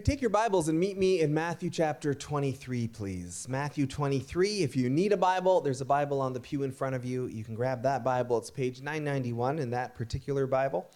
take your Bibles and meet me in Matthew chapter 23, please. Matthew 23. If you need a Bible, there's a Bible on the pew in front of you. You can grab that Bible. It's page 991 in that particular Bible.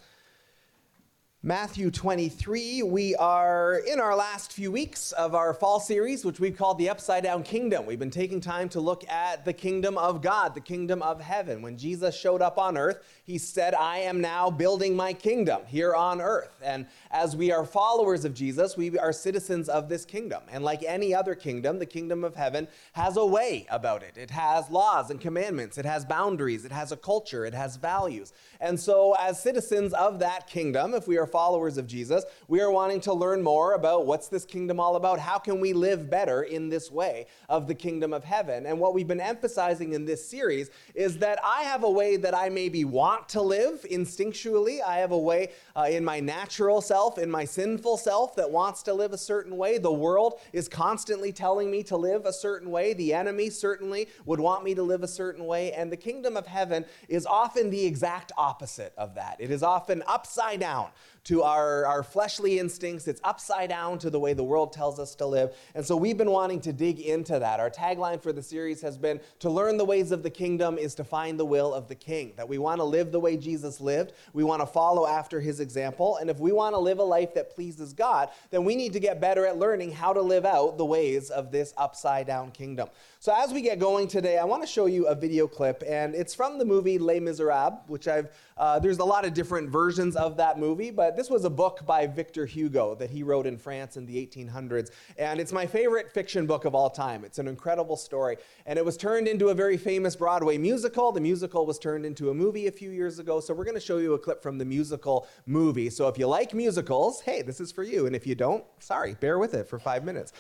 Matthew 23, we are in our last few weeks of our fall series, which we've called the Upside Down Kingdom. We've been taking time to look at the kingdom of God, the kingdom of heaven. When Jesus showed up on earth, he said, I am now building my kingdom here on earth. And as we are followers of Jesus, we are citizens of this kingdom. And like any other kingdom, the kingdom of heaven has a way about it. It has laws and commandments, it has boundaries, it has a culture, it has values. And so, as citizens of that kingdom, if we are followers of Jesus, we are wanting to learn more about what's this kingdom all about? How can we live better in this way of the kingdom of heaven? And what we've been emphasizing in this series is that I have a way that I maybe want to live instinctually. I have a way uh, in my natural self, in my sinful self, that wants to live a certain way. The world is constantly telling me to live a certain way. The enemy certainly would want me to live a certain way. And the kingdom of heaven is often the exact opposite of that. It is often upside down to our, our fleshly instincts. It's upside down to the way the world tells us to live. And so we've been wanting to dig into that. Our tagline for the series has been to learn the ways of the kingdom is to find the will of the king. That we want to live the way Jesus lived. We want to follow after his example. And if we want to live a life that pleases God, then we need to get better at learning how to live out the ways of this upside down kingdom. So as we get going today, I want to show you a video clip, and it's from the movie Les Miserables, which I've, uh, there's a lot of different versions of that movie, but this was a book by Victor Hugo that he wrote in France in the 1800s. And it's my favorite fiction book of all time. It's an incredible story. And it was turned into a very famous Broadway musical. The musical was turned into a movie a few years ago. So we're going to show you a clip from the musical movie. So if you like musicals, hey, this is for you. And if you don't, sorry, bear with it for five minutes.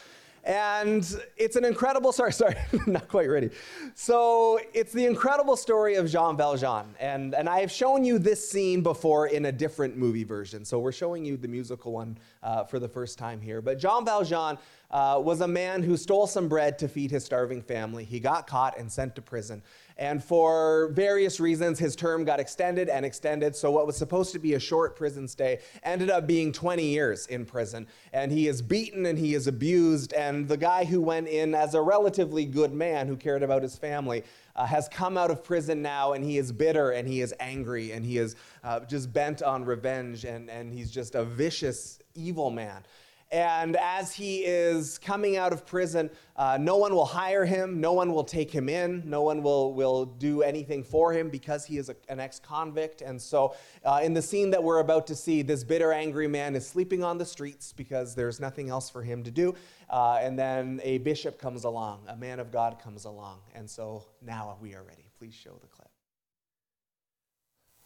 And it's an incredible story. Sorry, not quite ready. So it's the incredible story of Jean Valjean. And, and I have shown you this scene before in a different movie version. So we're showing you the musical one uh, for the first time here. But Jean Valjean uh, was a man who stole some bread to feed his starving family. He got caught and sent to prison. And for various reasons, his term got extended and extended. So, what was supposed to be a short prison stay ended up being 20 years in prison. And he is beaten and he is abused. And the guy who went in as a relatively good man who cared about his family uh, has come out of prison now and he is bitter and he is angry and he is uh, just bent on revenge and, and he's just a vicious, evil man. And as he is coming out of prison, uh, no one will hire him, no one will take him in, no one will, will do anything for him because he is a, an ex convict. And so, uh, in the scene that we're about to see, this bitter, angry man is sleeping on the streets because there's nothing else for him to do. Uh, and then a bishop comes along, a man of God comes along. And so now we are ready. Please show the clip.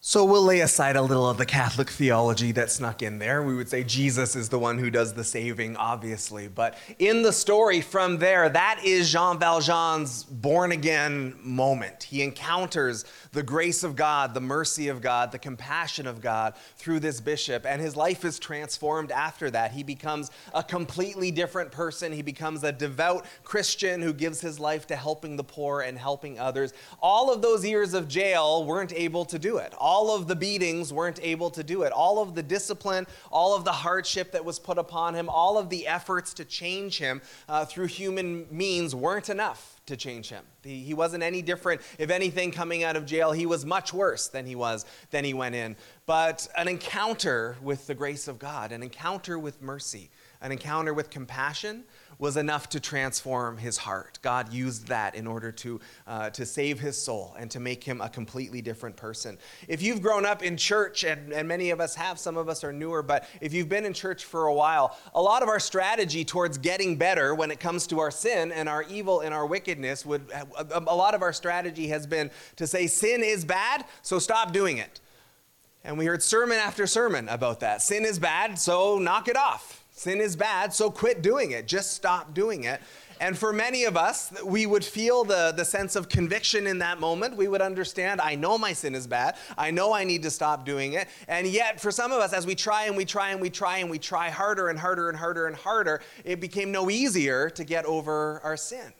So we'll lay aside a little of the Catholic theology that snuck in there. We would say Jesus is the one who does the saving, obviously. But in the story from there, that is Jean Valjean's born again moment. He encounters the grace of God, the mercy of God, the compassion of God through this bishop, and his life is transformed after that. He becomes a completely different person. He becomes a devout Christian who gives his life to helping the poor and helping others. All of those years of jail weren't able to do it. All all of the beatings weren't able to do it. All of the discipline, all of the hardship that was put upon him, all of the efforts to change him uh, through human means weren't enough to change him. He, he wasn't any different. If anything, coming out of jail, he was much worse than he was than he went in. But an encounter with the grace of God, an encounter with mercy, an encounter with compassion was enough to transform his heart. God used that in order to, uh, to save his soul and to make him a completely different person. If you've grown up in church, and, and many of us have, some of us are newer, but if you've been in church for a while, a lot of our strategy towards getting better when it comes to our sin and our evil and our wickedness would, a, a lot of our strategy has been to say sin is bad, so stop doing it. And we heard sermon after sermon about that. Sin is bad, so knock it off. Sin is bad, so quit doing it. Just stop doing it. And for many of us, we would feel the, the sense of conviction in that moment. We would understand, I know my sin is bad. I know I need to stop doing it. And yet, for some of us, as we try and we try and we try and we try harder and harder and harder and harder, it became no easier to get over our sin.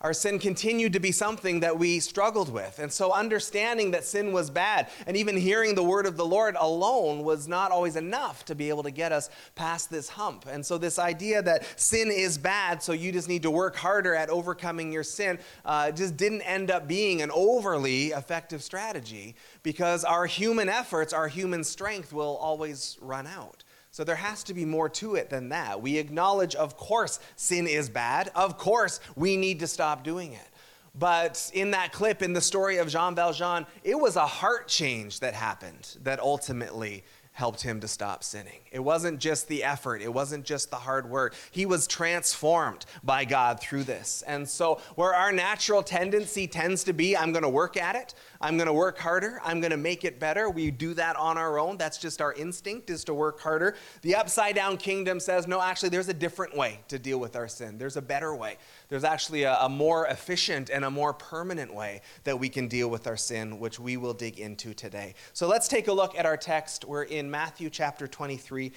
Our sin continued to be something that we struggled with. And so, understanding that sin was bad and even hearing the word of the Lord alone was not always enough to be able to get us past this hump. And so, this idea that sin is bad, so you just need to work harder at overcoming your sin, uh, just didn't end up being an overly effective strategy because our human efforts, our human strength will always run out. So there has to be more to it than that. We acknowledge, of course, sin is bad. Of course, we need to stop doing it. But in that clip, in the story of Jean Valjean, it was a heart change that happened that ultimately helped him to stop sinning. It wasn't just the effort, it wasn't just the hard work. He was transformed by God through this. And so, where our natural tendency tends to be, I'm going to work at it, I'm going to work harder, I'm going to make it better. We do that on our own. That's just our instinct is to work harder. The upside down kingdom says, no, actually, there's a different way to deal with our sin. There's a better way. There's actually a, a more efficient and a more permanent way that we can deal with our sin, which we will dig into today. So let's take a look at our text. We're in Matthew chapter 23.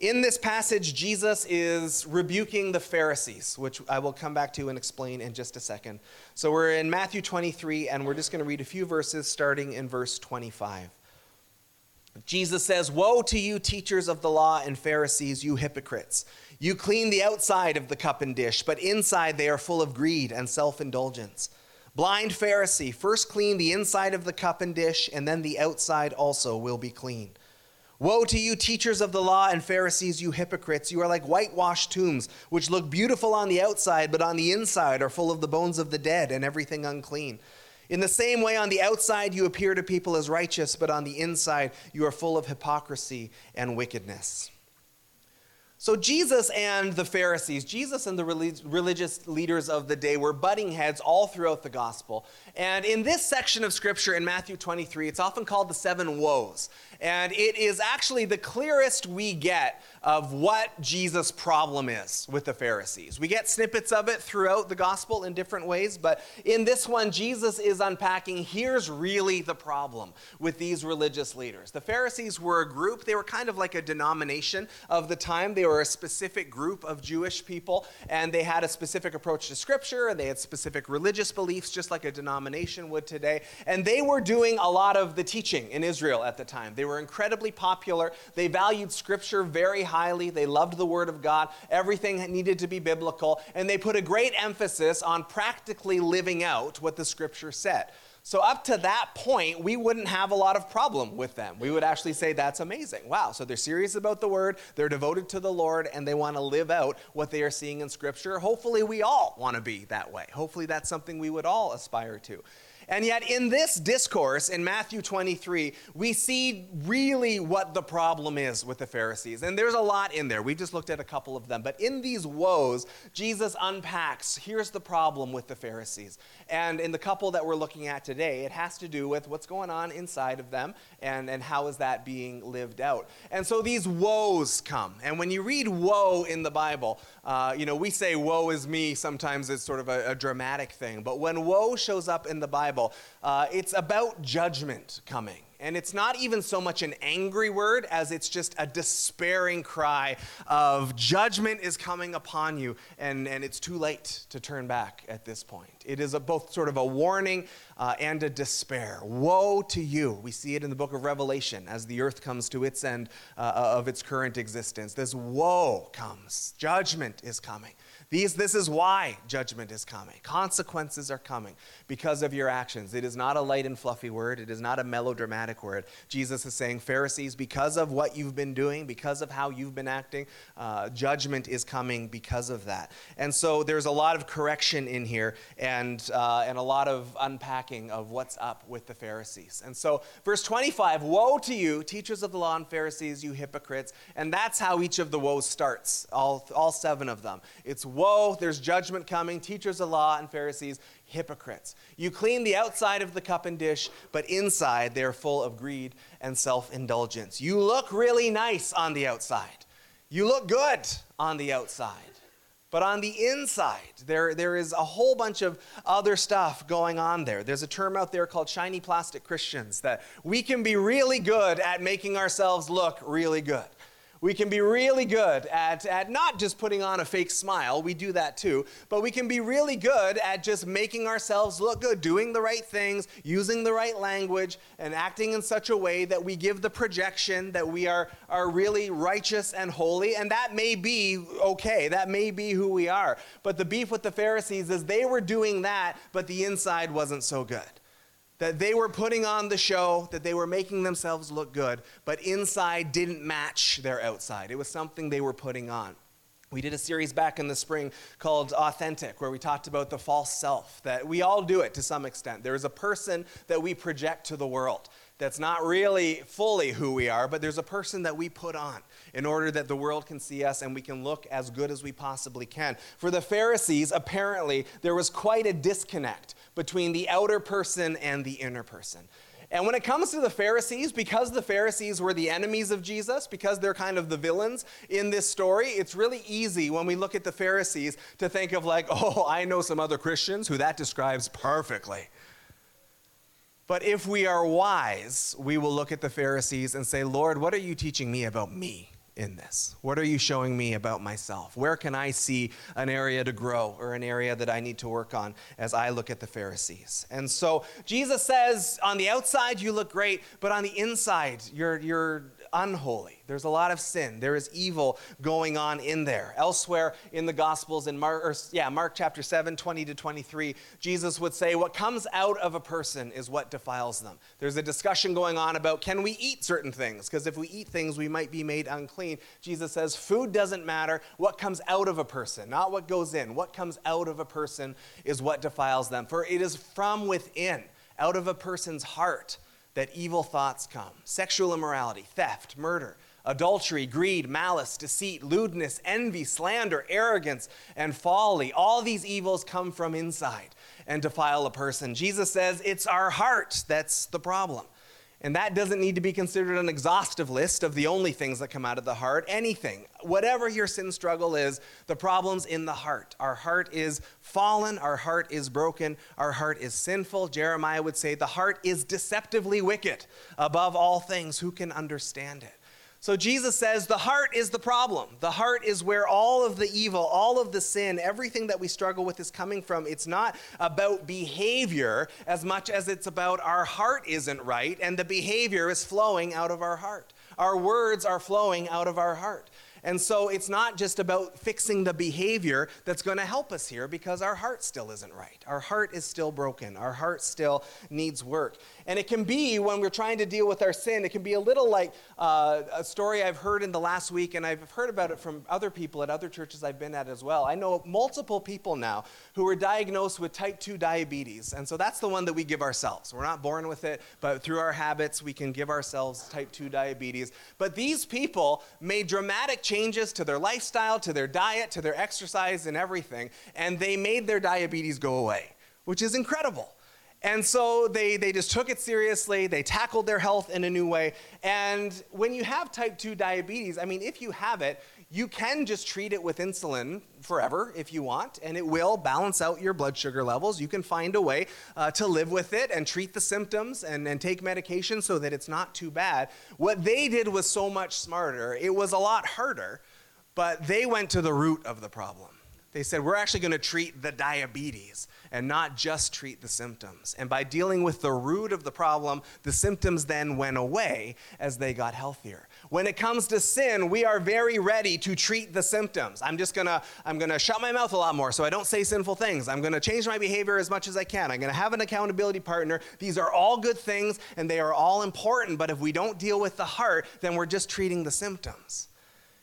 In this passage, Jesus is rebuking the Pharisees, which I will come back to and explain in just a second. So we're in Matthew 23, and we're just going to read a few verses starting in verse 25. Jesus says, Woe to you, teachers of the law and Pharisees, you hypocrites! You clean the outside of the cup and dish, but inside they are full of greed and self indulgence. Blind Pharisee, first clean the inside of the cup and dish, and then the outside also will be clean. Woe to you, teachers of the law and Pharisees, you hypocrites! You are like whitewashed tombs, which look beautiful on the outside, but on the inside are full of the bones of the dead and everything unclean. In the same way, on the outside you appear to people as righteous, but on the inside you are full of hypocrisy and wickedness. So, Jesus and the Pharisees, Jesus and the religious leaders of the day were butting heads all throughout the gospel. And in this section of scripture in Matthew 23, it's often called the seven woes. And it is actually the clearest we get of what Jesus' problem is with the Pharisees. We get snippets of it throughout the gospel in different ways, but in this one, Jesus is unpacking here's really the problem with these religious leaders. The Pharisees were a group, they were kind of like a denomination of the time. They were a specific group of Jewish people, and they had a specific approach to scripture, and they had specific religious beliefs, just like a denomination would today. And they were doing a lot of the teaching in Israel at the time. They were were incredibly popular. They valued Scripture very highly. They loved the Word of God. Everything needed to be biblical. And they put a great emphasis on practically living out what the Scripture said. So, up to that point, we wouldn't have a lot of problem with them. We would actually say, that's amazing. Wow. So, they're serious about the word, they're devoted to the Lord, and they want to live out what they are seeing in Scripture. Hopefully, we all want to be that way. Hopefully, that's something we would all aspire to. And yet, in this discourse in Matthew 23, we see really what the problem is with the Pharisees. And there's a lot in there. We just looked at a couple of them. But in these woes, Jesus unpacks here's the problem with the Pharisees. And in the couple that we're looking at today, it has to do with what's going on inside of them and, and how is that being lived out. And so these woes come. And when you read woe in the Bible, uh, you know, we say woe is me, sometimes it's sort of a, a dramatic thing. But when woe shows up in the Bible, uh, it's about judgment coming. And it's not even so much an angry word as it's just a despairing cry of judgment is coming upon you, and, and it's too late to turn back at this point. It is a, both sort of a warning uh, and a despair. Woe to you. We see it in the book of Revelation as the earth comes to its end uh, of its current existence. This woe comes, judgment is coming. These, this is why judgment is coming. Consequences are coming because of your actions. It is not a light and fluffy word, it is not a melodramatic word. Jesus is saying, Pharisees, because of what you've been doing, because of how you've been acting, uh, judgment is coming because of that. And so there's a lot of correction in here and, uh, and a lot of unpacking of what's up with the Pharisees. And so, verse 25 Woe to you, teachers of the law and Pharisees, you hypocrites. And that's how each of the woes starts, all, all seven of them. It's Woe, there's judgment coming, teachers of the law and Pharisees, hypocrites. You clean the outside of the cup and dish, but inside they're full of greed and self indulgence. You look really nice on the outside, you look good on the outside. But on the inside, there, there is a whole bunch of other stuff going on there. There's a term out there called shiny plastic Christians that we can be really good at making ourselves look really good. We can be really good at, at not just putting on a fake smile, we do that too, but we can be really good at just making ourselves look good, doing the right things, using the right language, and acting in such a way that we give the projection that we are, are really righteous and holy. And that may be okay, that may be who we are. But the beef with the Pharisees is they were doing that, but the inside wasn't so good that they were putting on the show, that they were making themselves look good, but inside didn't match their outside. It was something they were putting on. We did a series back in the spring called Authentic, where we talked about the false self, that we all do it to some extent. There is a person that we project to the world that's not really fully who we are, but there's a person that we put on in order that the world can see us and we can look as good as we possibly can. For the Pharisees, apparently, there was quite a disconnect between the outer person and the inner person. And when it comes to the Pharisees, because the Pharisees were the enemies of Jesus, because they're kind of the villains in this story, it's really easy when we look at the Pharisees to think of, like, oh, I know some other Christians who that describes perfectly. But if we are wise, we will look at the Pharisees and say, Lord, what are you teaching me about me in this? What are you showing me about myself? Where can I see an area to grow or an area that I need to work on as I look at the Pharisees? And so Jesus says, on the outside, you look great, but on the inside, you're, you're unholy. There's a lot of sin. There is evil going on in there. Elsewhere in the Gospels, in Mark, or, yeah, Mark chapter 7, 20 to 23, Jesus would say, What comes out of a person is what defiles them. There's a discussion going on about can we eat certain things? Because if we eat things, we might be made unclean. Jesus says, Food doesn't matter. What comes out of a person, not what goes in. What comes out of a person is what defiles them. For it is from within, out of a person's heart that evil thoughts come sexual immorality, theft, murder, adultery, greed, malice, deceit, lewdness, envy, slander, arrogance, and folly. All these evils come from inside and defile a person. Jesus says it's our heart that's the problem. And that doesn't need to be considered an exhaustive list of the only things that come out of the heart. Anything, whatever your sin struggle is, the problem's in the heart. Our heart is fallen, our heart is broken, our heart is sinful. Jeremiah would say, the heart is deceptively wicked. Above all things, who can understand it? So Jesus says the heart is the problem. The heart is where all of the evil, all of the sin, everything that we struggle with is coming from. It's not about behavior as much as it's about our heart isn't right and the behavior is flowing out of our heart. Our words are flowing out of our heart. And so it's not just about fixing the behavior that's going to help us here because our heart still isn't right. Our heart is still broken. Our heart still needs work. And it can be when we're trying to deal with our sin, it can be a little like uh, a story I've heard in the last week, and I've heard about it from other people at other churches I've been at as well. I know multiple people now who were diagnosed with type 2 diabetes. And so that's the one that we give ourselves. We're not born with it, but through our habits, we can give ourselves type 2 diabetes. But these people made dramatic changes to their lifestyle, to their diet, to their exercise, and everything. And they made their diabetes go away, which is incredible. And so they, they just took it seriously. They tackled their health in a new way. And when you have type 2 diabetes, I mean, if you have it, you can just treat it with insulin forever if you want, and it will balance out your blood sugar levels. You can find a way uh, to live with it and treat the symptoms and, and take medication so that it's not too bad. What they did was so much smarter. It was a lot harder, but they went to the root of the problem. They said, We're actually going to treat the diabetes and not just treat the symptoms. And by dealing with the root of the problem, the symptoms then went away as they got healthier. When it comes to sin, we are very ready to treat the symptoms. I'm just to I'm to shut my mouth a lot more so I don't say sinful things. I'm to change my behavior as much as I can. I'm to have an accountability partner. These are all good things and they are all important, but if we don't deal with the heart, then we're just treating the symptoms.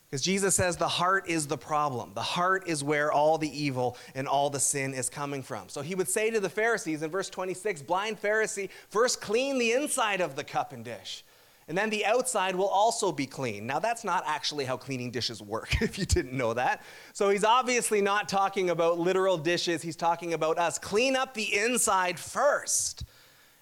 Because Jesus says the heart is the problem. The heart is where all the evil and all the sin is coming from. So he would say to the Pharisees in verse 26 Blind Pharisee, first clean the inside of the cup and dish, and then the outside will also be clean. Now, that's not actually how cleaning dishes work, if you didn't know that. So he's obviously not talking about literal dishes, he's talking about us. Clean up the inside first,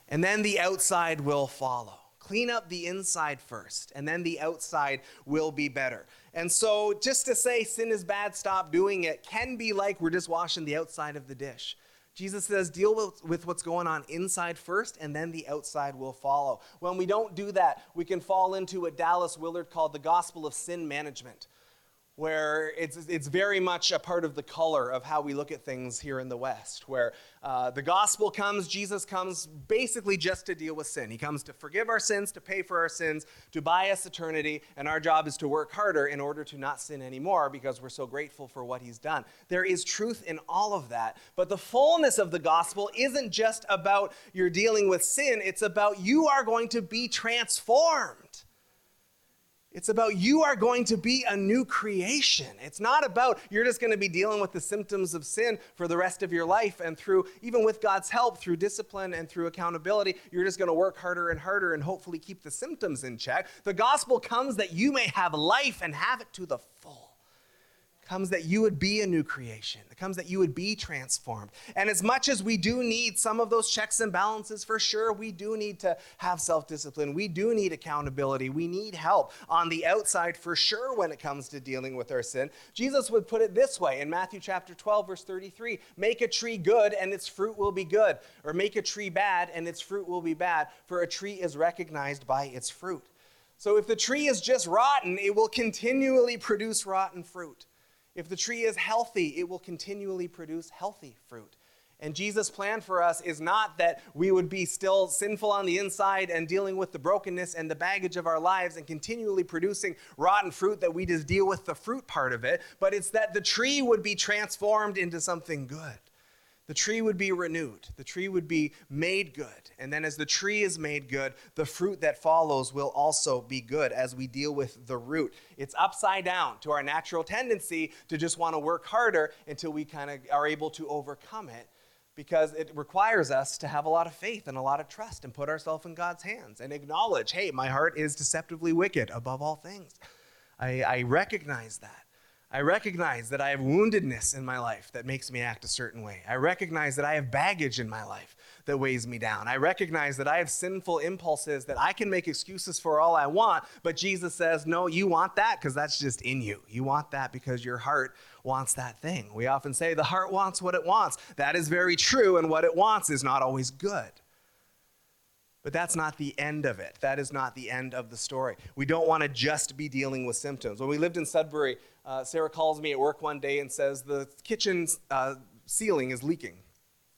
and then the outside will follow. Clean up the inside first, and then the outside will be better. And so, just to say sin is bad, stop doing it, can be like we're just washing the outside of the dish. Jesus says, deal with, with what's going on inside first, and then the outside will follow. When we don't do that, we can fall into what Dallas Willard called the gospel of sin management where it's, it's very much a part of the color of how we look at things here in the West, where uh, the gospel comes, Jesus comes basically just to deal with sin. He comes to forgive our sins, to pay for our sins, to buy us eternity, and our job is to work harder in order to not sin anymore because we're so grateful for what he's done. There is truth in all of that, but the fullness of the gospel isn't just about you're dealing with sin, it's about you are going to be transformed. It's about you are going to be a new creation. It's not about you're just going to be dealing with the symptoms of sin for the rest of your life. And through, even with God's help, through discipline and through accountability, you're just going to work harder and harder and hopefully keep the symptoms in check. The gospel comes that you may have life and have it to the full comes that you would be a new creation. It comes that you would be transformed. And as much as we do need some of those checks and balances, for sure, we do need to have self discipline. We do need accountability. We need help on the outside, for sure, when it comes to dealing with our sin. Jesus would put it this way in Matthew chapter 12, verse 33 Make a tree good, and its fruit will be good. Or make a tree bad, and its fruit will be bad. For a tree is recognized by its fruit. So if the tree is just rotten, it will continually produce rotten fruit. If the tree is healthy, it will continually produce healthy fruit. And Jesus' plan for us is not that we would be still sinful on the inside and dealing with the brokenness and the baggage of our lives and continually producing rotten fruit that we just deal with the fruit part of it, but it's that the tree would be transformed into something good the tree would be renewed, the tree would be made good. And then, as the tree is made good, the fruit that follows will also be good as we deal with the root. It's upside down to our natural tendency to just want to work harder until we kind of are able to overcome it because it requires us to have a lot of faith and a lot of trust and put ourselves in God's hands and acknowledge hey, my heart is deceptively wicked above all things. I, I recognize that. I recognize that I have woundedness in my life that makes me act a certain way. I recognize that I have baggage in my life that weighs me down. I recognize that I have sinful impulses that I can make excuses for all I want, but Jesus says, No, you want that because that's just in you. You want that because your heart wants that thing. We often say the heart wants what it wants. That is very true, and what it wants is not always good. But that's not the end of it. That is not the end of the story. We don't want to just be dealing with symptoms. When we lived in Sudbury, uh, Sarah calls me at work one day and says the kitchen uh, ceiling is leaking.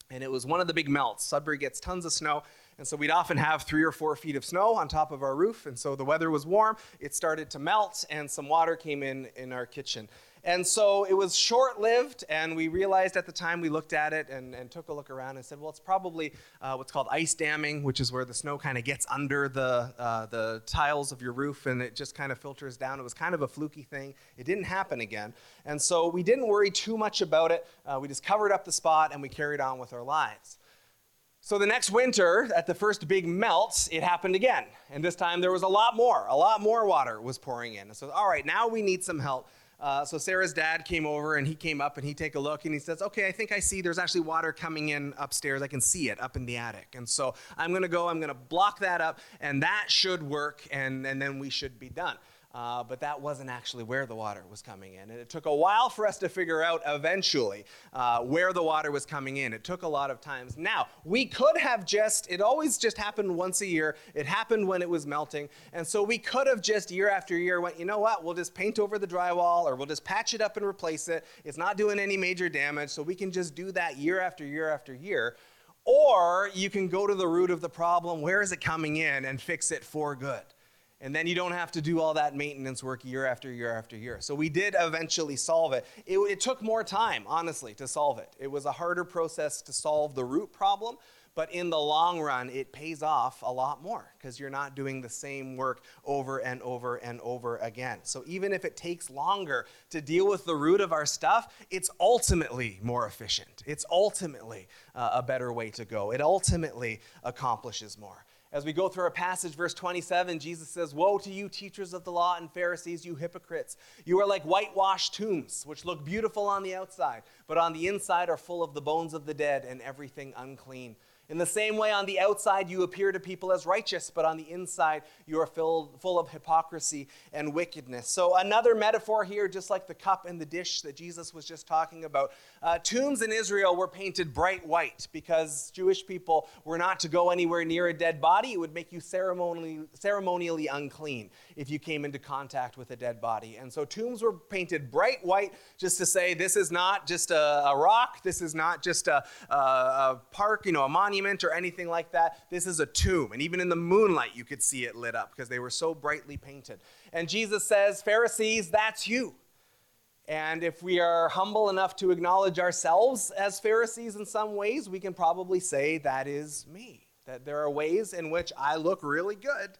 And it was one of the big melts. Sudbury gets tons of snow. And so we'd often have three or four feet of snow on top of our roof. And so the weather was warm, it started to melt, and some water came in in our kitchen. And so it was short lived, and we realized at the time we looked at it and, and took a look around and said, well, it's probably uh, what's called ice damming, which is where the snow kind of gets under the, uh, the tiles of your roof and it just kind of filters down. It was kind of a fluky thing. It didn't happen again. And so we didn't worry too much about it. Uh, we just covered up the spot and we carried on with our lives. So the next winter, at the first big melt, it happened again. And this time there was a lot more, a lot more water was pouring in. And so, all right, now we need some help. Uh, so Sarah's dad came over and he came up and he take a look and he says, "Okay, I think I see. There's actually water coming in upstairs. I can see it up in the attic." And so I'm going to go. I'm going to block that up, and that should work, and and then we should be done. Uh, but that wasn't actually where the water was coming in. And it took a while for us to figure out eventually uh, where the water was coming in. It took a lot of times. Now, we could have just, it always just happened once a year. It happened when it was melting. And so we could have just year after year went, you know what, we'll just paint over the drywall or we'll just patch it up and replace it. It's not doing any major damage. So we can just do that year after year after year. Or you can go to the root of the problem. Where is it coming in and fix it for good? And then you don't have to do all that maintenance work year after year after year. So we did eventually solve it. it. it. took more time, honestly, to solve it. It was a harder process to solve the root problem, but in the long run, it pays off a lot more because you're not doing the same work over and over and over again. So even if it takes longer to deal with the root of our stuff, it's ultimately more efficient. It's ultimately uh, a better way to go. It ultimately accomplishes more. As we go through our passage, verse 27, Jesus says, Woe to you, teachers of the law and Pharisees, you hypocrites! You are like whitewashed tombs, which look beautiful on the outside, but on the inside are full of the bones of the dead and everything unclean. In the same way, on the outside, you appear to people as righteous, but on the inside, you are filled, full of hypocrisy and wickedness. So, another metaphor here, just like the cup and the dish that Jesus was just talking about. Uh, tombs in Israel were painted bright white because Jewish people were not to go anywhere near a dead body. It would make you ceremonially, ceremonially unclean if you came into contact with a dead body. And so, tombs were painted bright white just to say this is not just a, a rock, this is not just a, a, a park, you know, a monument monument or anything like that. This is a tomb. And even in the moonlight, you could see it lit up because they were so brightly painted. And Jesus says, Pharisees, that's you. And if we are humble enough to acknowledge ourselves as Pharisees in some ways, we can probably say that is me. That there are ways in which I look really good,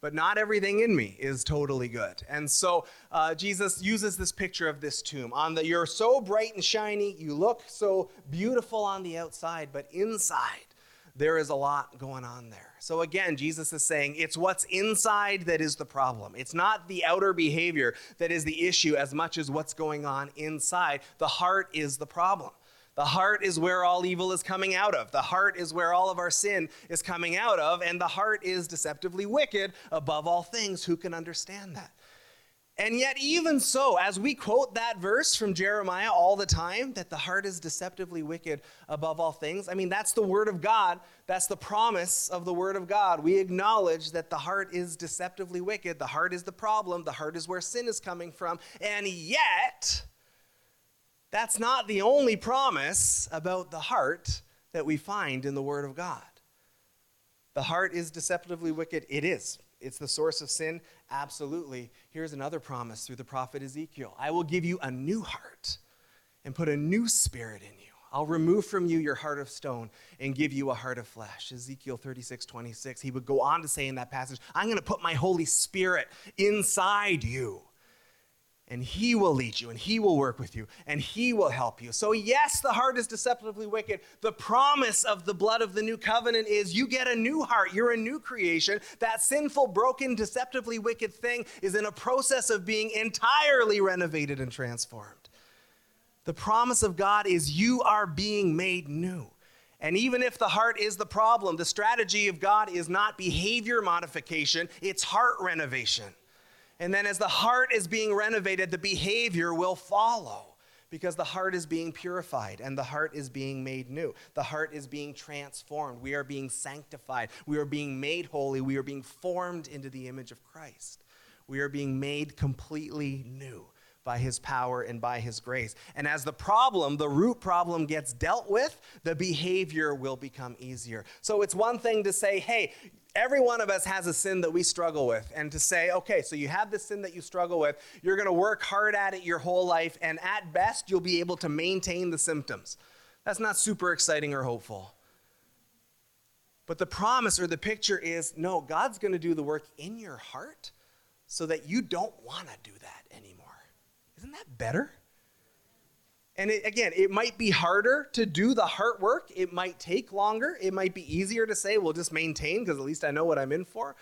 but not everything in me is totally good. And so uh, Jesus uses this picture of this tomb. On the, you're so bright and shiny, you look so beautiful on the outside, but inside there is a lot going on there. So again, Jesus is saying it's what's inside that is the problem. It's not the outer behavior that is the issue as much as what's going on inside. The heart is the problem. The heart is where all evil is coming out of. The heart is where all of our sin is coming out of. And the heart is deceptively wicked above all things. Who can understand that? And yet, even so, as we quote that verse from Jeremiah all the time, that the heart is deceptively wicked above all things, I mean, that's the word of God. That's the promise of the word of God. We acknowledge that the heart is deceptively wicked. The heart is the problem. The heart is where sin is coming from. And yet, that's not the only promise about the heart that we find in the word of God. The heart is deceptively wicked. It is. It's the source of sin Absolutely. Here's another promise through the prophet Ezekiel I will give you a new heart and put a new spirit in you. I'll remove from you your heart of stone and give you a heart of flesh. Ezekiel 36, 26. He would go on to say in that passage, I'm going to put my Holy Spirit inside you and he will lead you and he will work with you and he will help you. So, yes, the heart is deceptively wicked. The promise of the blood of the new covenant is you get a new heart. You're a new creation. That sinful, broken, deceptively wicked thing is in a process of being entirely renovated and transformed. The promise of God is you are being made new. And even if the heart is the problem, the strategy of God is not behavior modification, it's heart renovation. And then as the heart is being renovated, the behavior will follow because the heart is being purified and the heart is being made new. The heart is being transformed. We are being sanctified. We are being made holy. We are being formed into the image of Christ. We are being made completely new by his power and by his grace. And as the problem, the root problem gets dealt with, the behavior will become easier. So it's one thing to say, hey, every one of us has a sin that we struggle with. And to say, okay, so you have this sin that you struggle with, you're going to work hard at it your whole life, and at best, you'll be able to maintain the symptoms. That's not super exciting or hopeful. But the promise or the picture is no, God's going to do the work in your heart so that you don't want to do that anymore. Isn't that better? And it, again, it might be harder to do the heart work. It might take longer. It might be easier to say, we'll just maintain because at least I know what I'm in for.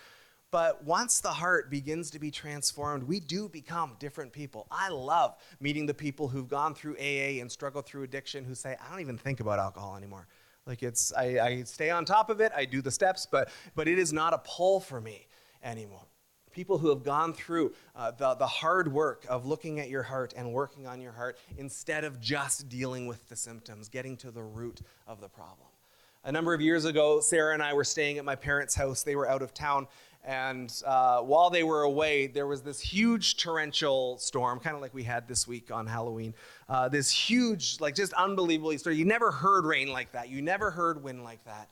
But once the heart begins to be transformed, we do become different people. I love meeting the people who've gone through AA and struggle through addiction who say, I don't even think about alcohol anymore. Like it's, I, I stay on top of it, I do the steps, but, but it is not a pull for me anymore people who have gone through uh, the, the hard work of looking at your heart and working on your heart instead of just dealing with the symptoms, getting to the root of the problem. A number of years ago, Sarah and I were staying at my parents' house. They were out of town. And uh, while they were away, there was this huge torrential storm, kind of like we had this week on Halloween. Uh, this huge, like just unbelievably storm. You never heard rain like that. You never heard wind like that.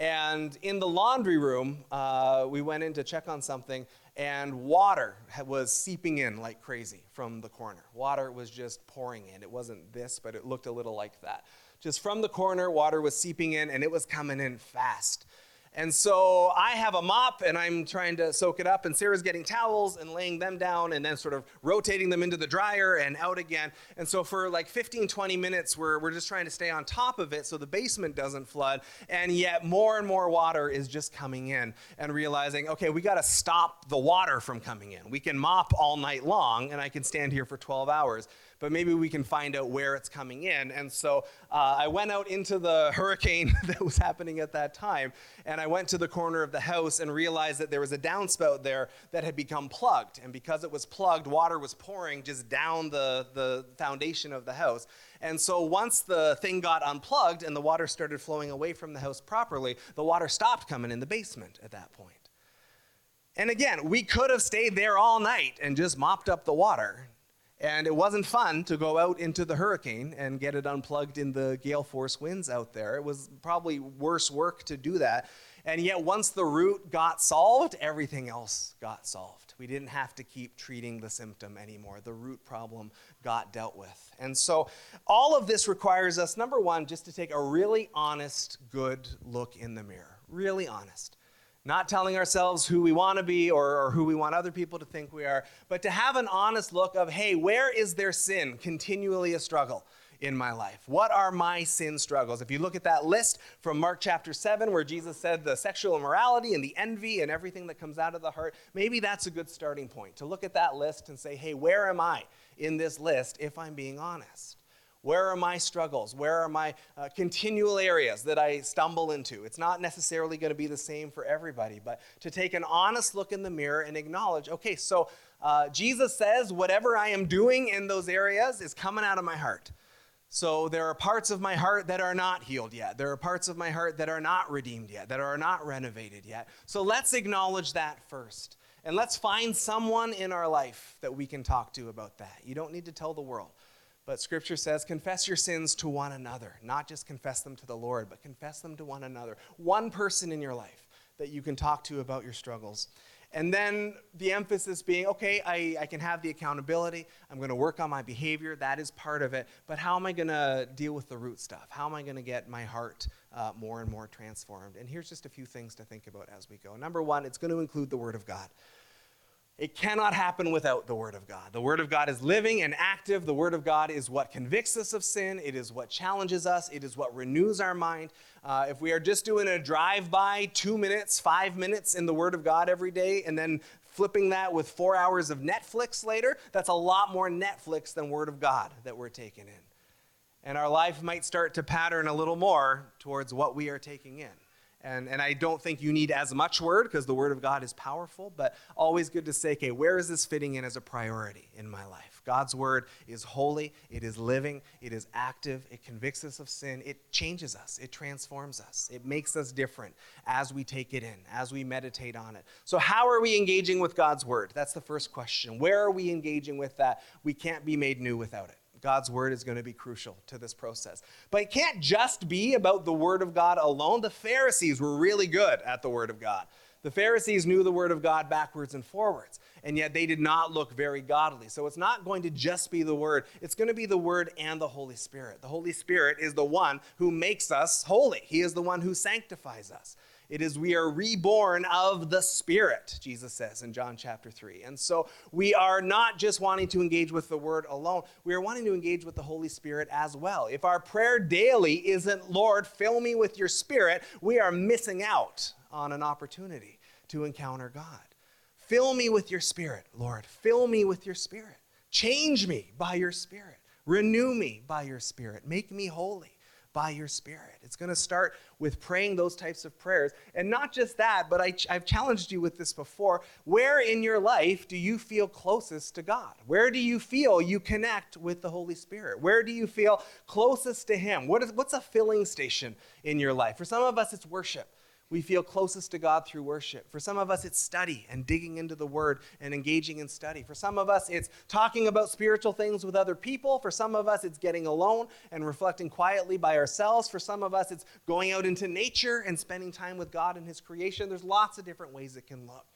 And in the laundry room, uh, we went in to check on something, and water was seeping in like crazy from the corner. Water was just pouring in. It wasn't this, but it looked a little like that. Just from the corner, water was seeping in, and it was coming in fast. And so I have a mop and I'm trying to soak it up, and Sarah's getting towels and laying them down and then sort of rotating them into the dryer and out again. And so for like 15, 20 minutes, we're, we're just trying to stay on top of it so the basement doesn't flood. And yet more and more water is just coming in and realizing, okay, we got to stop the water from coming in. We can mop all night long and I can stand here for 12 hours but maybe we can find out where it's coming in. And so uh, I went out into the hurricane that was happening at that time, and I went to the corner of the house and realized that there was a downspout there that had become plugged. And because it was plugged, water was pouring just down the, the foundation of the house. And so once the thing got unplugged and the water started flowing away from the house properly, the water stopped coming in the basement at that point. And again, we could have stayed there all night and just mopped up the water. And it wasn't fun to go out into the hurricane and get it unplugged in the gale force winds out there. It was probably worse work to do that. And yet, once the root got solved, everything else got solved. We didn't have to keep treating the symptom anymore. The root problem got dealt with. And so, all of this requires us, number one, just to take a really honest, good look in the mirror. Really honest not telling ourselves who we want to be or, or, who we want other people to think we are, but to have an honest look of, hey, where is there sin continually a struggle in my life? What are my sin struggles? If you look at that list from Mark chapter 7, where Jesus said the sexual immorality and the envy and everything that comes out of the heart, maybe that's a good starting point to look at that list and say, hey, where am I in this list if I'm being honest? Where are my struggles? Where are my uh, continual areas that I stumble into? It's not necessarily going to be the same for everybody, but to take an honest look in the mirror and acknowledge okay, so uh, Jesus says whatever I am doing in those areas is coming out of my heart. So there are parts of my heart that are not healed yet. There are parts of my heart that are not redeemed yet, that are not renovated yet. So let's acknowledge that first. And let's find someone in our life that we can talk to about that. You don't need to tell the world. But scripture says, confess your sins to one another. Not just confess them to the Lord, but confess them to one another. One person in your life that you can talk to about your struggles. And then the emphasis being, okay, I, I can have the accountability. I'm going to work on my behavior. That is part of it. But how am I going to deal with the root stuff? How am I going to get my heart uh, more and more transformed? And here's just a few things to think about as we go. Number one, it's going to include the Word of God. It cannot happen without the Word of God. The Word of God is living and active. The Word of God is what convicts us of sin. It is what challenges us. It is what renews our mind. Uh, if we are just doing a drive by, two minutes, five minutes in the Word of God every day, and then flipping that with four hours of Netflix later, that's a lot more Netflix than Word of God that we're taking in. And our life might start to pattern a little more towards what we are taking in. And, and I don't think you need as much word because the word of God is powerful, but always good to say, okay, where is this fitting in as a priority in my life? God's word is holy, it is living, it is active, it convicts us of sin, it changes us, it transforms us, it makes us different as we take it in, as we meditate on it. So, how are we engaging with God's word? That's the first question. Where are we engaging with that? We can't be made new without it. God's word is going to be crucial to this process. But it can't just be about the word of God alone. The Pharisees were really good at the word of God. The Pharisees knew the word of God backwards and forwards, and yet they did not look very godly. So it's not going to just be the word, it's going to be the word and the Holy Spirit. The Holy Spirit is the one who makes us holy, He is the one who sanctifies us. It is we are reborn of the Spirit, Jesus says in John chapter 3. And so we are not just wanting to engage with the Word alone, we are wanting to engage with the Holy Spirit as well. If our prayer daily isn't, Lord, fill me with your Spirit, we are missing out on an opportunity to encounter God. Fill me with your Spirit, Lord. Fill me with your Spirit. Change me by your Spirit. Renew me by your Spirit. Make me holy by your Spirit. It's going to start with praying those types of prayers. And not just that, but I, have challenged you with this before. Where in your life do you feel closest to God? Where do you feel you connect with the Holy Spirit? Where do you feel closest to Him? What is, what's a filling station in your life? For some of us, it's worship we feel closest to God through worship. For some of us, it's study and digging into the Word and engaging in study. For some of us, it's talking about spiritual things with other people. For some of us, it's getting alone and reflecting quietly by ourselves. For some of us, it's going out into nature and spending time with God and His creation. There's lots of different ways it can look.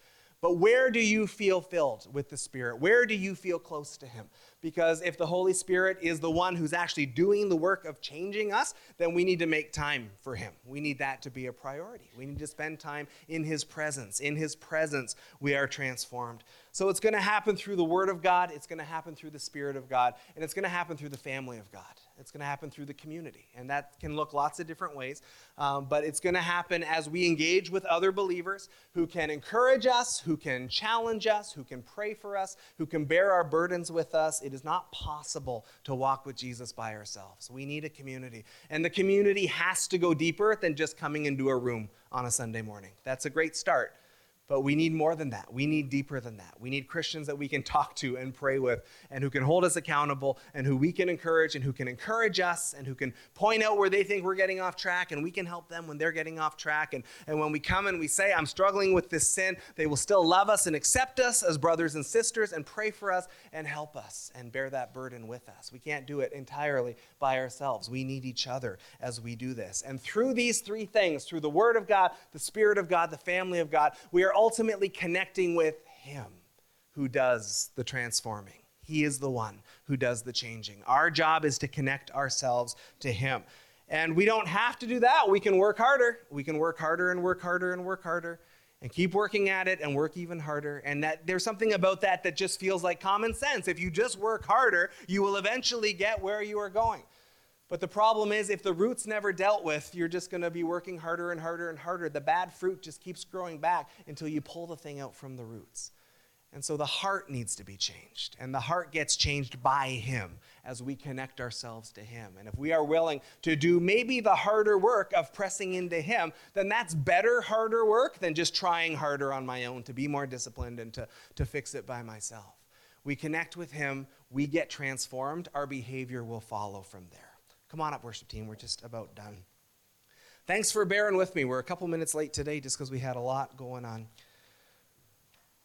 But where do you feel filled with the Spirit? Where do you feel close to Him? Because if the Holy Spirit is the one who's actually doing the work of changing us, then we need to make time for Him. We need that to be a priority. We need to spend time in His presence. In His presence, we are transformed. So it's going to happen through the Word of God, it's going to happen through the Spirit of God, and it's going to happen through the family of God. It's going to happen through the community. And that can look lots of different ways. Um, but it's going to happen as we engage with other believers who can encourage us, who can challenge us, who can pray for us, who can bear our burdens with us. it is not possible to walk with Jesus by ourselves. We need a community. And the community has to go deeper than just coming into a room on a Sunday morning. That's a great start. But we need more than that. We need deeper than that. We need Christians that we can talk to and pray with and who can hold us accountable and who we can encourage and who can encourage us and who can point out where they think we're getting off track and we can help them when they're getting off track. And, and when we come and we say, I'm struggling with this sin, they will still love us and accept us as brothers and sisters and pray for us and help us and bear that burden with us. We can't do it entirely by ourselves. We need each other as we do this. And through these three things, through the Word of God, the Spirit of God, the family of God, we are ultimately connecting with Him who does the transforming. He is the one who does the changing. Our job is to connect ourselves to Him. And we don't have to do that. We can work harder. We can work harder and work harder and work harder and keep working at it and work even harder. And that there's something about that that just feels like common sense. If you just work harder, you will eventually get where you are going. But the problem is, if the root's never dealt with, you're just going to be working harder and harder and harder. The bad fruit just keeps growing back until you pull the thing out from the roots. And so the heart needs to be changed. And the heart gets changed by Him as we connect ourselves to Him. And if we are willing to do maybe the harder work of pressing into Him, then that's better, harder work than just trying harder on my own to be more disciplined and to, to fix it by myself. We connect with Him, we get transformed, our behavior will follow from there. Come on up, worship team. We're just about done. Thanks for bearing with me. We're a couple minutes late today just because we had a lot going on.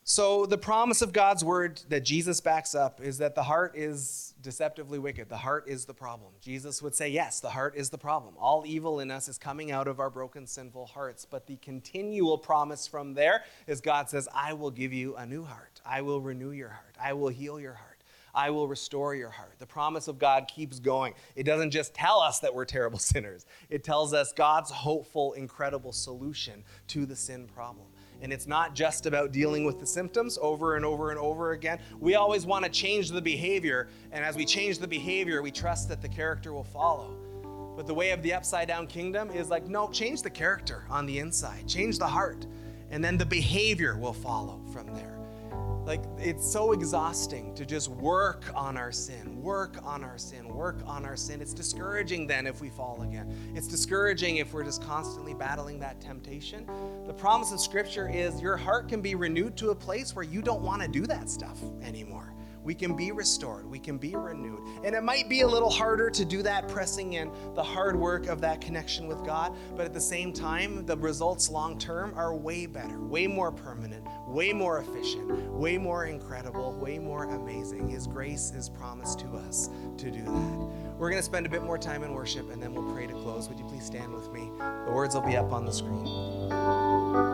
So, the promise of God's word that Jesus backs up is that the heart is deceptively wicked. The heart is the problem. Jesus would say, Yes, the heart is the problem. All evil in us is coming out of our broken, sinful hearts. But the continual promise from there is God says, I will give you a new heart. I will renew your heart. I will heal your heart. I will restore your heart. The promise of God keeps going. It doesn't just tell us that we're terrible sinners, it tells us God's hopeful, incredible solution to the sin problem. And it's not just about dealing with the symptoms over and over and over again. We always want to change the behavior. And as we change the behavior, we trust that the character will follow. But the way of the upside down kingdom is like, no, change the character on the inside, change the heart. And then the behavior will follow from there. Like, it's so exhausting to just work on our sin, work on our sin, work on our sin. It's discouraging then if we fall again. It's discouraging if we're just constantly battling that temptation. The promise of Scripture is your heart can be renewed to a place where you don't want to do that stuff anymore we can be restored, we can be renewed. And it might be a little harder to do that, pressing in the hard work of that connection with God, but at the same time, the results long term are way better, way more permanent, way more efficient, way more incredible, way more amazing. His grace is promised to us to do that. We're going to spend a bit more time in worship and then we'll pray to close. Would you please stand with me? The words will be up on the screen.